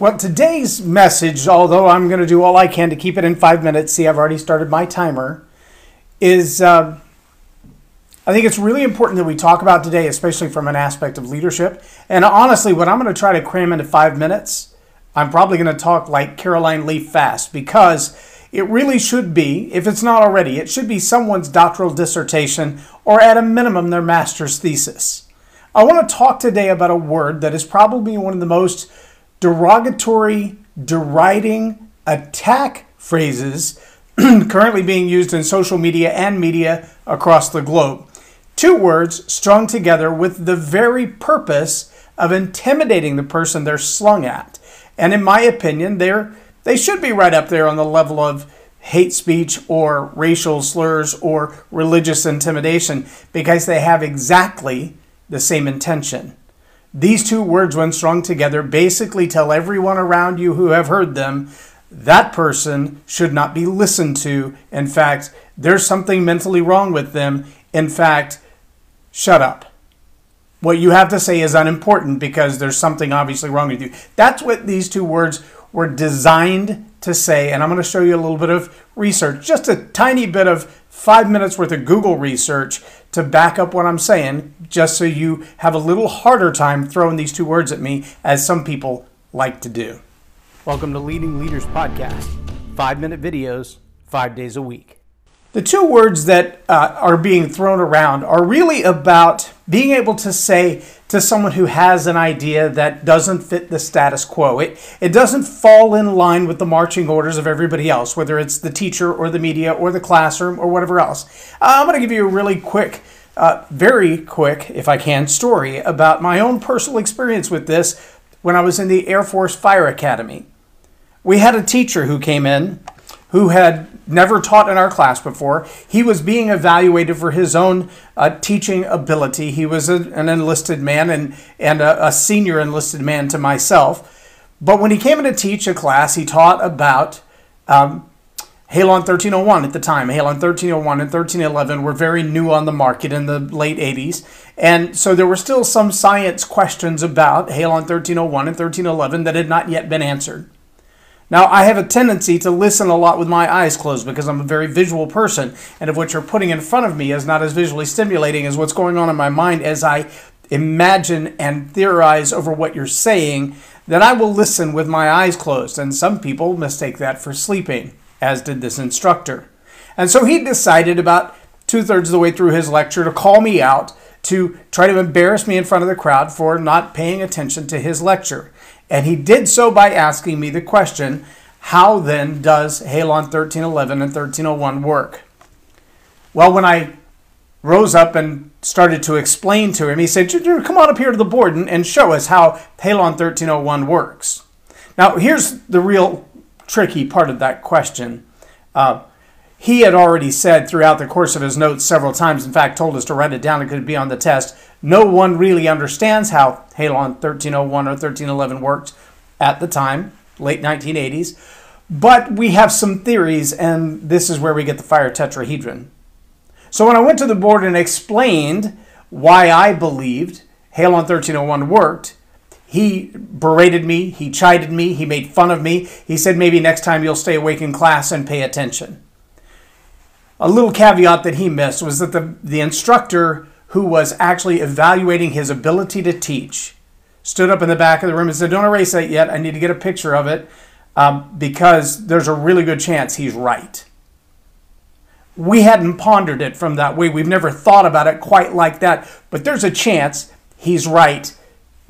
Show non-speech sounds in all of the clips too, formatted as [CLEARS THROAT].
Well, today's message, although I'm going to do all I can to keep it in five minutes, see, I've already started my timer, is uh, I think it's really important that we talk about today, especially from an aspect of leadership. And honestly, what I'm going to try to cram into five minutes, I'm probably going to talk like Caroline Leaf fast because it really should be, if it's not already, it should be someone's doctoral dissertation or at a minimum their master's thesis. I want to talk today about a word that is probably one of the most derogatory, deriding, attack phrases [CLEARS THROAT] currently being used in social media and media across the globe. Two words strung together with the very purpose of intimidating the person they're slung at. And in my opinion, they're, they should be right up there on the level of hate speech or racial slurs or religious intimidation because they have exactly the same intention. These two words, when strung together, basically tell everyone around you who have heard them that person should not be listened to. In fact, there's something mentally wrong with them. In fact, shut up. What you have to say is unimportant because there's something obviously wrong with you. That's what these two words were designed to say. And I'm going to show you a little bit of research, just a tiny bit of five minutes worth of Google research to back up what I'm saying, just so you have a little harder time throwing these two words at me, as some people like to do. Welcome to Leading Leaders Podcast, five minute videos, five days a week. The two words that uh, are being thrown around are really about being able to say to someone who has an idea that doesn't fit the status quo. It, it doesn't fall in line with the marching orders of everybody else, whether it's the teacher or the media or the classroom or whatever else. Uh, I'm going to give you a really quick, uh, very quick, if I can, story about my own personal experience with this when I was in the Air Force Fire Academy. We had a teacher who came in who had never taught in our class before. He was being evaluated for his own uh, teaching ability. He was a, an enlisted man and, and a, a senior enlisted man to myself. But when he came in to teach a class, he taught about um, Halon 1301 at the time. Halon 1301 and 1311 were very new on the market in the late 80s. And so there were still some science questions about Halon 1301 and 1311 that had not yet been answered. Now, I have a tendency to listen a lot with my eyes closed because I'm a very visual person, and if what you're putting in front of me is not as visually stimulating as what's going on in my mind as I imagine and theorize over what you're saying, then I will listen with my eyes closed. And some people mistake that for sleeping, as did this instructor. And so he decided about two thirds of the way through his lecture to call me out to try to embarrass me in front of the crowd for not paying attention to his lecture. And he did so by asking me the question how then does Halon 1311 and 1301 work? Well, when I rose up and started to explain to him, he said, Come on up here to the board and, show us how Halon 1301 works. Now, here's the real tricky part of that question. Uh, he had already said throughout the course of his notes several times, in fact, told us to write it down, it could be on the test. No one really understands how Halon 1301 or 1311 worked at the time, late 1980s. But we have some theories, and this is where we get the fire tetrahedron. So when I went to the board and explained why I believed Halon 1301 worked, he berated me, he chided me, he made fun of me. He said, maybe next time you'll stay awake in class and pay attention. A little caveat that he missed was that the, the instructor who was actually evaluating his ability to teach stood up in the back of the room and said, Don't erase that yet. I need to get a picture of it um, because there's a really good chance he's right. We hadn't pondered it from that way. We've never thought about it quite like that, but there's a chance he's right.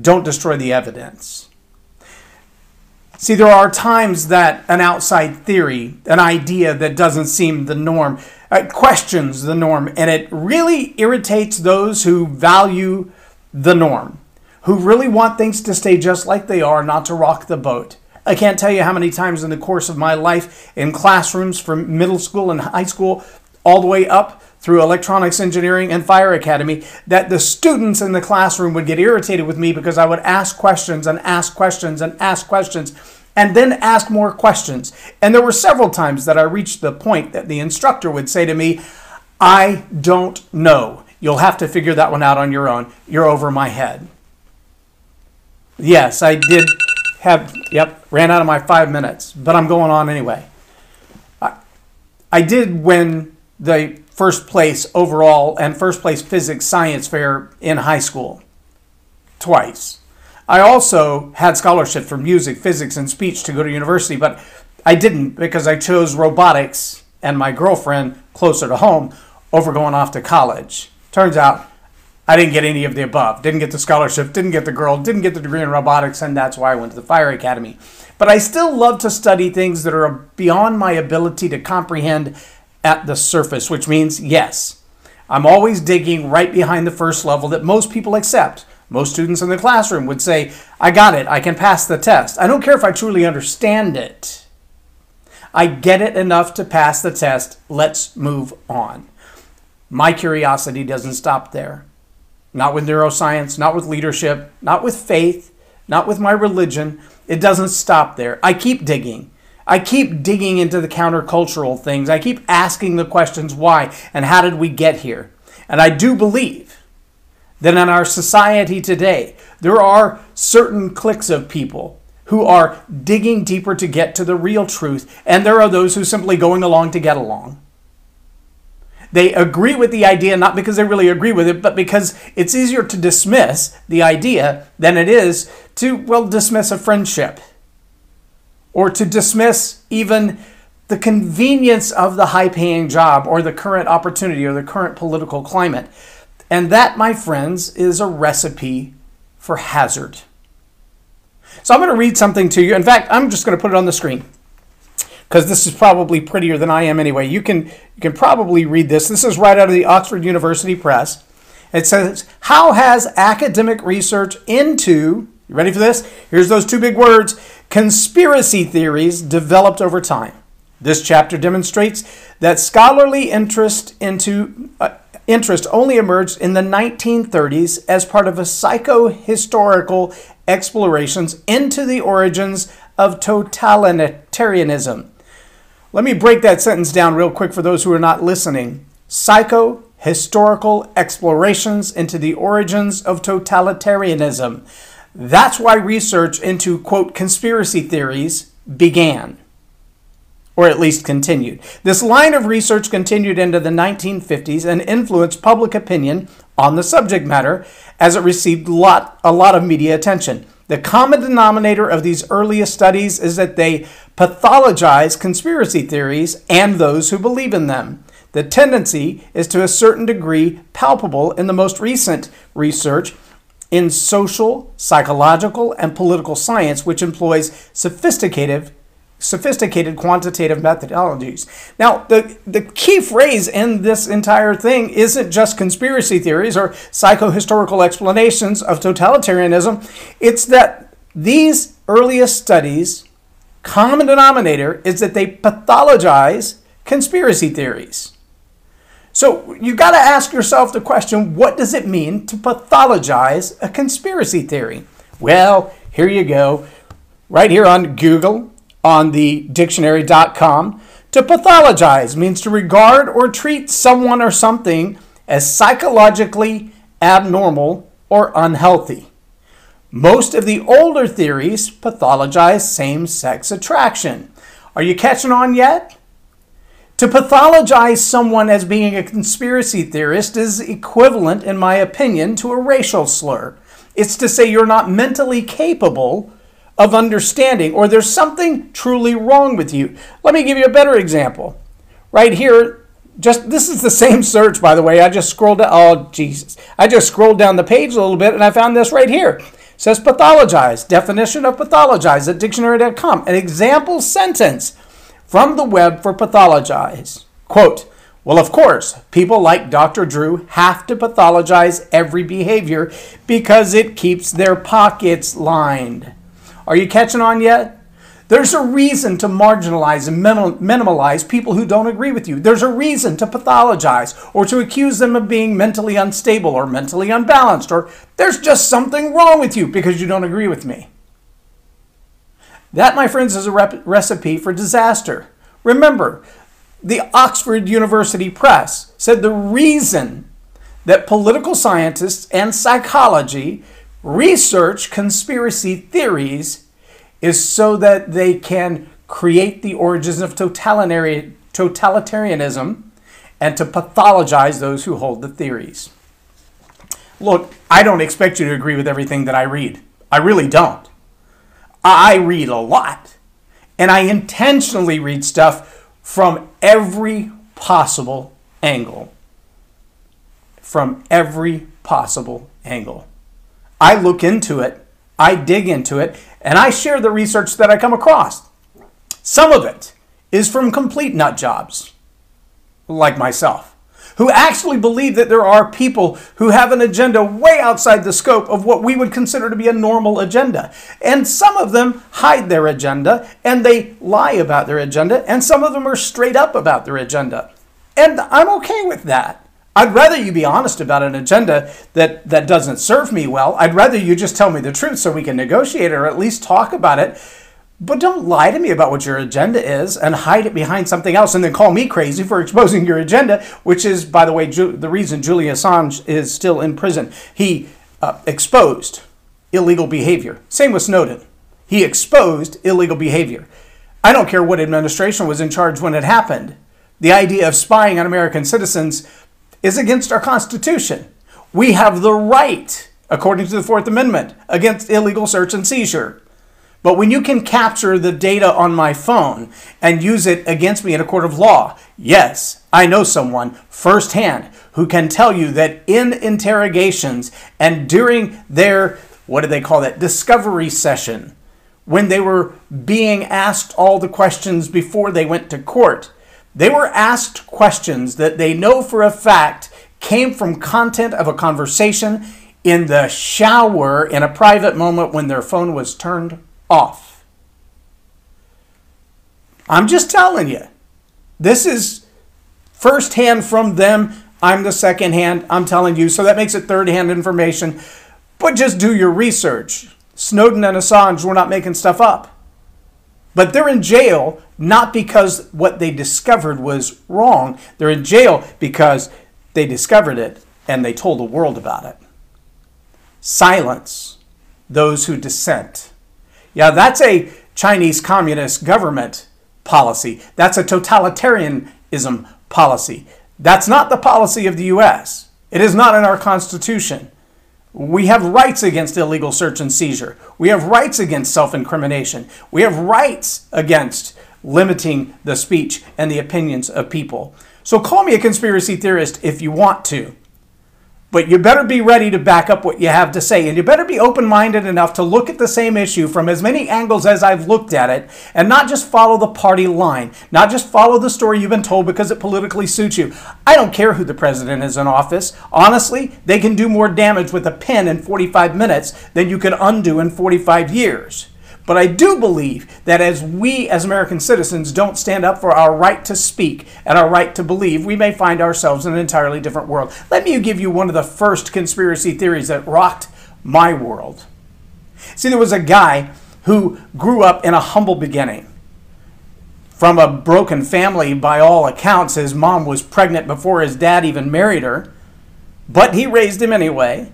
Don't destroy the evidence. See, there are times that an outside theory, an idea that doesn't seem the norm, uh, questions the norm, and it really irritates those who value the norm, who really want things to stay just like they are, not to rock the boat. I can't tell you how many times in the course of my life in classrooms from middle school and high school all the way up through electronics engineering and fire academy that the students in the classroom would get irritated with me because I would ask questions and ask questions and ask questions and then ask more questions. And there were several times that I reached the point that the instructor would say to me, I don't know. You'll have to figure that one out on your own. You're over my head. Yes, I did have, yep, ran out of my five minutes, but I'm going on anyway. I, I did win the first place overall and first place physics science fair in high school twice. I also had scholarship for music, physics, and speech to go to university, but I didn't because I chose robotics and my girlfriend closer to home over going off to college. Turns out I didn't get any of the above. Didn't get the scholarship, didn't get the girl, didn't get the degree in robotics, and that's why I went to the Fire Academy. But I still love to study things that are beyond my ability to comprehend at the surface, which means yes, I'm always digging right behind the first level that most people accept. Most students in the classroom would say, I got it, I can pass the test. I don't care if I truly understand it. I get it enough to pass the test. Let's move on. My curiosity doesn't stop there. Not with neuroscience, not with leadership, not with faith, not with my religion. It doesn't stop there. I keep digging. I keep digging into the countercultural things. I keep asking the questions why and how did we get here? And I do believe that in our society today, there are certain cliques of people who are digging deeper to get to the real truth, and there are those who are simply going along to get along. They agree with the idea not because they really agree with it, but because it's easier to dismiss the idea than it is to, well, dismiss a friendship or to dismiss even the convenience of the high paying job or the current opportunity or the current political climate. And that, my friends, is a recipe for hazard. So I'm going to read something to you. In fact, I'm just going to put it on the screen because this is probably prettier than I am anyway. You can you can probably read this. This is right out of the Oxford University Press. It says, "How has academic research into you ready for this? Here's those two big words conspiracy theories developed over time. This chapter demonstrates that scholarly interest into uh, interest only emerged in the 1930s as part of a psycho-historical explorations into the origins of totalitarianism. Let me break that sentence down real quick for those who are not listening. Psycho historical explorations into the origins of totalitarianism. That's why research into, quote, conspiracy theories began, or at least continued. This line of research continued into the 1950s and influenced public opinion on the subject matter as it received lot, a lot of media attention. The common denominator of these earliest studies is that they pathologize conspiracy theories and those who believe in them. The tendency is to a certain degree palpable in the most recent research in social, psychological, and political science, which employs sophisticated sophisticated quantitative methodologies. Now, the, the key phrase in this entire thing isn't just conspiracy theories or psychohistorical explanations of totalitarianism, it's that these earliest studies, common denominator is that they pathologize conspiracy theories. So you got to ask yourself the question what does it mean to pathologize a conspiracy theory? Well, here you go. Right here on Google, on the dictionary.com, to pathologize means to regard or treat someone or something as psychologically abnormal or unhealthy. Most of the older theories pathologize same sex attraction. Are you catching on yet? To pathologize someone as being a conspiracy theorist is equivalent, in my opinion, to a racial slur. It's to say you're not mentally capable of understanding or there's something truly wrong with you. Let me give you a better example. Right here, just this is the same search, by the way. I just scrolled down. Oh, Jesus. I just scrolled down the page a little bit and I found this right here. It says pathologize. Definition of pathologize at dictionary.com. An example sentence from the web for pathologize. Quote, well, of course, people like Dr. Drew have to pathologize every behavior because it keeps their pockets lined. Are you catching on yet? There's a reason to marginalize and minimalize people who don't agree with you. There's a reason to pathologize or to accuse them of being mentally unstable or mentally unbalanced or there's just something wrong with you because you don't agree with me. That, my friends, is a rep- recipe for disaster. Remember, the Oxford University Press said the reason that political scientists and psychology research conspiracy theories is so that they can create the origins of totalitarianism and to pathologize those who hold the theories. Look, I don't expect you to agree with everything that I read. I really don't. I read a lot. And I intentionally read stuff from every possible angle. From every possible angle. I look into it, I dig into it, and I share the research that I come across. Some of it is from complete nut jobs, like myself who actually believe that there are people who have an agenda way outside the scope of what we would consider to be a normal agenda. And some of them hide their agenda and they lie about their agenda, and some of them are straight up about their agenda. And I'm okay with that. I'd rather you be honest about an agenda that, that doesn't serve me well. I'd rather you just tell me the truth so we can negotiate or at least talk about it but don't lie to me about what your agenda is and hide it behind something else and then call me crazy for [LAUGHS] exposing your agenda, which is, by the way, Ju- the reason Julian Assange is still in prison. He uh, exposed illegal behavior. Same with Snowden. He exposed illegal behavior. I don't care what administration was in charge when it happened. The idea of spying on American citizens is against our Constitution. We have the right, according to the Fourth Amendment, against illegal search and seizure. But when you can capture the data on my phone and use it against me in a court of law, yes, I know someone firsthand who can tell you that in interrogations and during their, what do they call that, discovery session, when they were being asked all the questions before they went to court, they were asked questions that they know for a fact came from content of a conversation in the shower in a private moment when their phone was turned off. I'm just telling you. This is firsthand from them. I'm the second hand. I'm telling you. So that makes it third hand information. But just do your research. Snowden and Assange were not making stuff up. But they're in jail not because what they discovered was wrong. They're in jail because they discovered it and they told the world about it. Silence those who dissent. Yeah, that's a Chinese communist government policy. That's a totalitarianism policy. That's not the policy of the U.S. It is not in our Constitution. We have rights against illegal search and seizure. We have rights against self incrimination. We have rights against limiting the speech and the opinions of people. So call me a conspiracy theorist if you want to. But you better be ready to back up what you have to say. And you better be open minded enough to look at the same issue from as many angles as I've looked at it and not just follow the party line, not just follow the story you've been told because it politically suits you. I don't care who the president is in office. Honestly, they can do more damage with a pen in 45 minutes than you can undo in 45 years. But I do believe that as we, as American citizens, don't stand up for our right to speak and our right to believe, we may find ourselves in an entirely different world. Let me give you one of the first conspiracy theories that rocked my world. See, there was a guy who grew up in a humble beginning. From a broken family, by all accounts, his mom was pregnant before his dad even married her, but he raised him anyway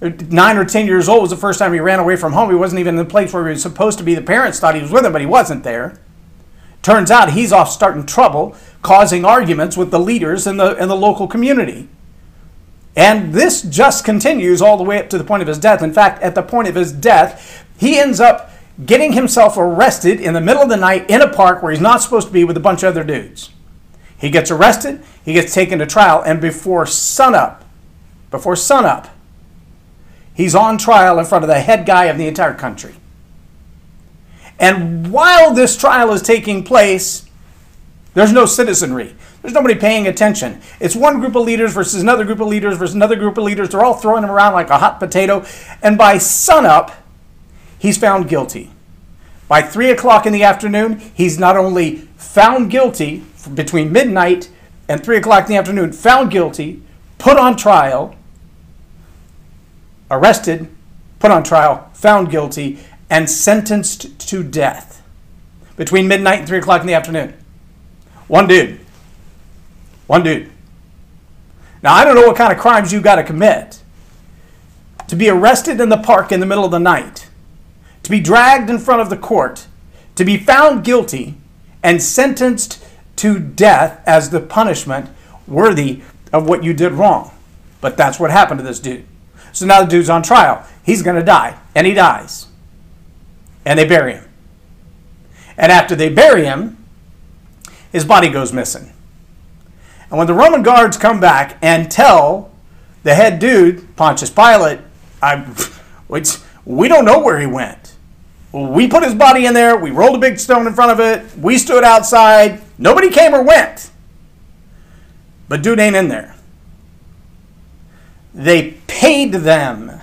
nine or ten years old was the first time he ran away from home. He wasn't even in the place where he was supposed to be. The parents thought he was with him, but he wasn't there. Turns out he's off starting trouble, causing arguments with the leaders in the in the local community. And this just continues all the way up to the point of his death. In fact, at the point of his death, he ends up getting himself arrested in the middle of the night in a park where he's not supposed to be with a bunch of other dudes. He gets arrested, he gets taken to trial, and before sunup, before sunup, He's on trial in front of the head guy of the entire country. And while this trial is taking place, there's no citizenry. There's nobody paying attention. It's one group of leaders versus another group of leaders versus another group of leaders. They're all throwing him around like a hot potato. And by sunup, he's found guilty. By 3 o'clock in the afternoon, he's not only found guilty between midnight and 3 o'clock in the afternoon, found guilty, put on trial, arrested, put on trial, found guilty, and sentenced to death between midnight and 3 o'clock in the afternoon. One dude. One dude. Now, I don't know what kind of crimes you got to commit to be arrested in the park in the middle of the night, to to be dragged in front of the court, to be found guilty, and sentenced to death as the punishment worthy of what you did wrong. But that's what happened to this dude. So now the dude's on trial. He's going to die, and he dies. And they bury him. And after they bury him, his body goes missing. And when the Roman guards come back and tell the head dude, Pontius Pilate, I, we don't know where he went. We put his body in there, we rolled a big stone in front of it, we stood outside, nobody came or went. But dude ain't in there. They paid them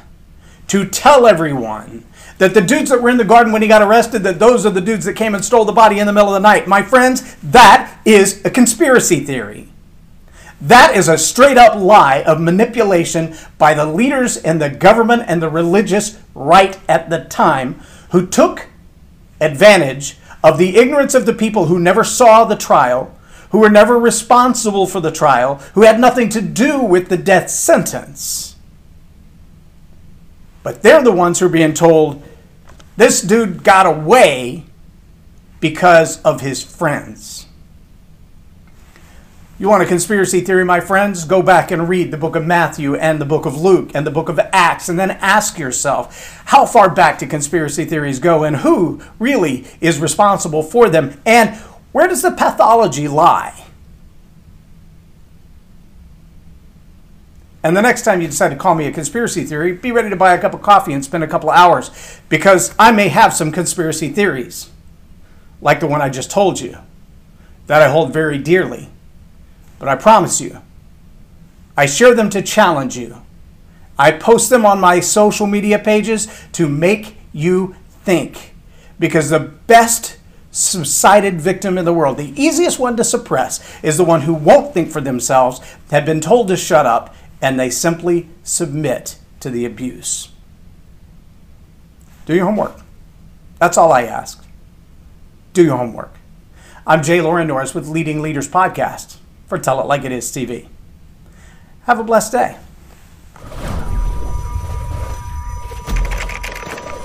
to tell everyone that the dudes that were in the garden when he got arrested, that those are the dudes that came and stole the body in the middle of the night. My friends, that is a conspiracy theory. That is a straight up lie of manipulation by the leaders and the government and the religious right at the time who took advantage of the ignorance of the people who never saw the trial, who were never responsible for the trial, who had nothing to do with the death sentence. But they're the ones who are being told this dude got away because of his friends. You want a conspiracy theory, my friends? Go back and read the book of Matthew and the book of Luke and the book of Acts, and then ask yourself how far back do conspiracy theories go and who really is responsible for them and where does the pathology lie? And the next time you decide to call me a conspiracy theory, be ready to buy a cup of coffee and spend a couple hours because I may have some conspiracy theories, like the one I just told you, that I hold very dearly. But I promise you, I share them to challenge you. I post them on my social media pages to make you think. Because the best subsided victim in the world, the easiest one to suppress, is the one who won't think for themselves, have been told to shut up, and they simply submit to the abuse. Do your homework. That's all I ask. Do your homework. I'm Jay Loren Norris with Leading Leaders Podcast for Tell It Like It Is TV. Have a blessed day.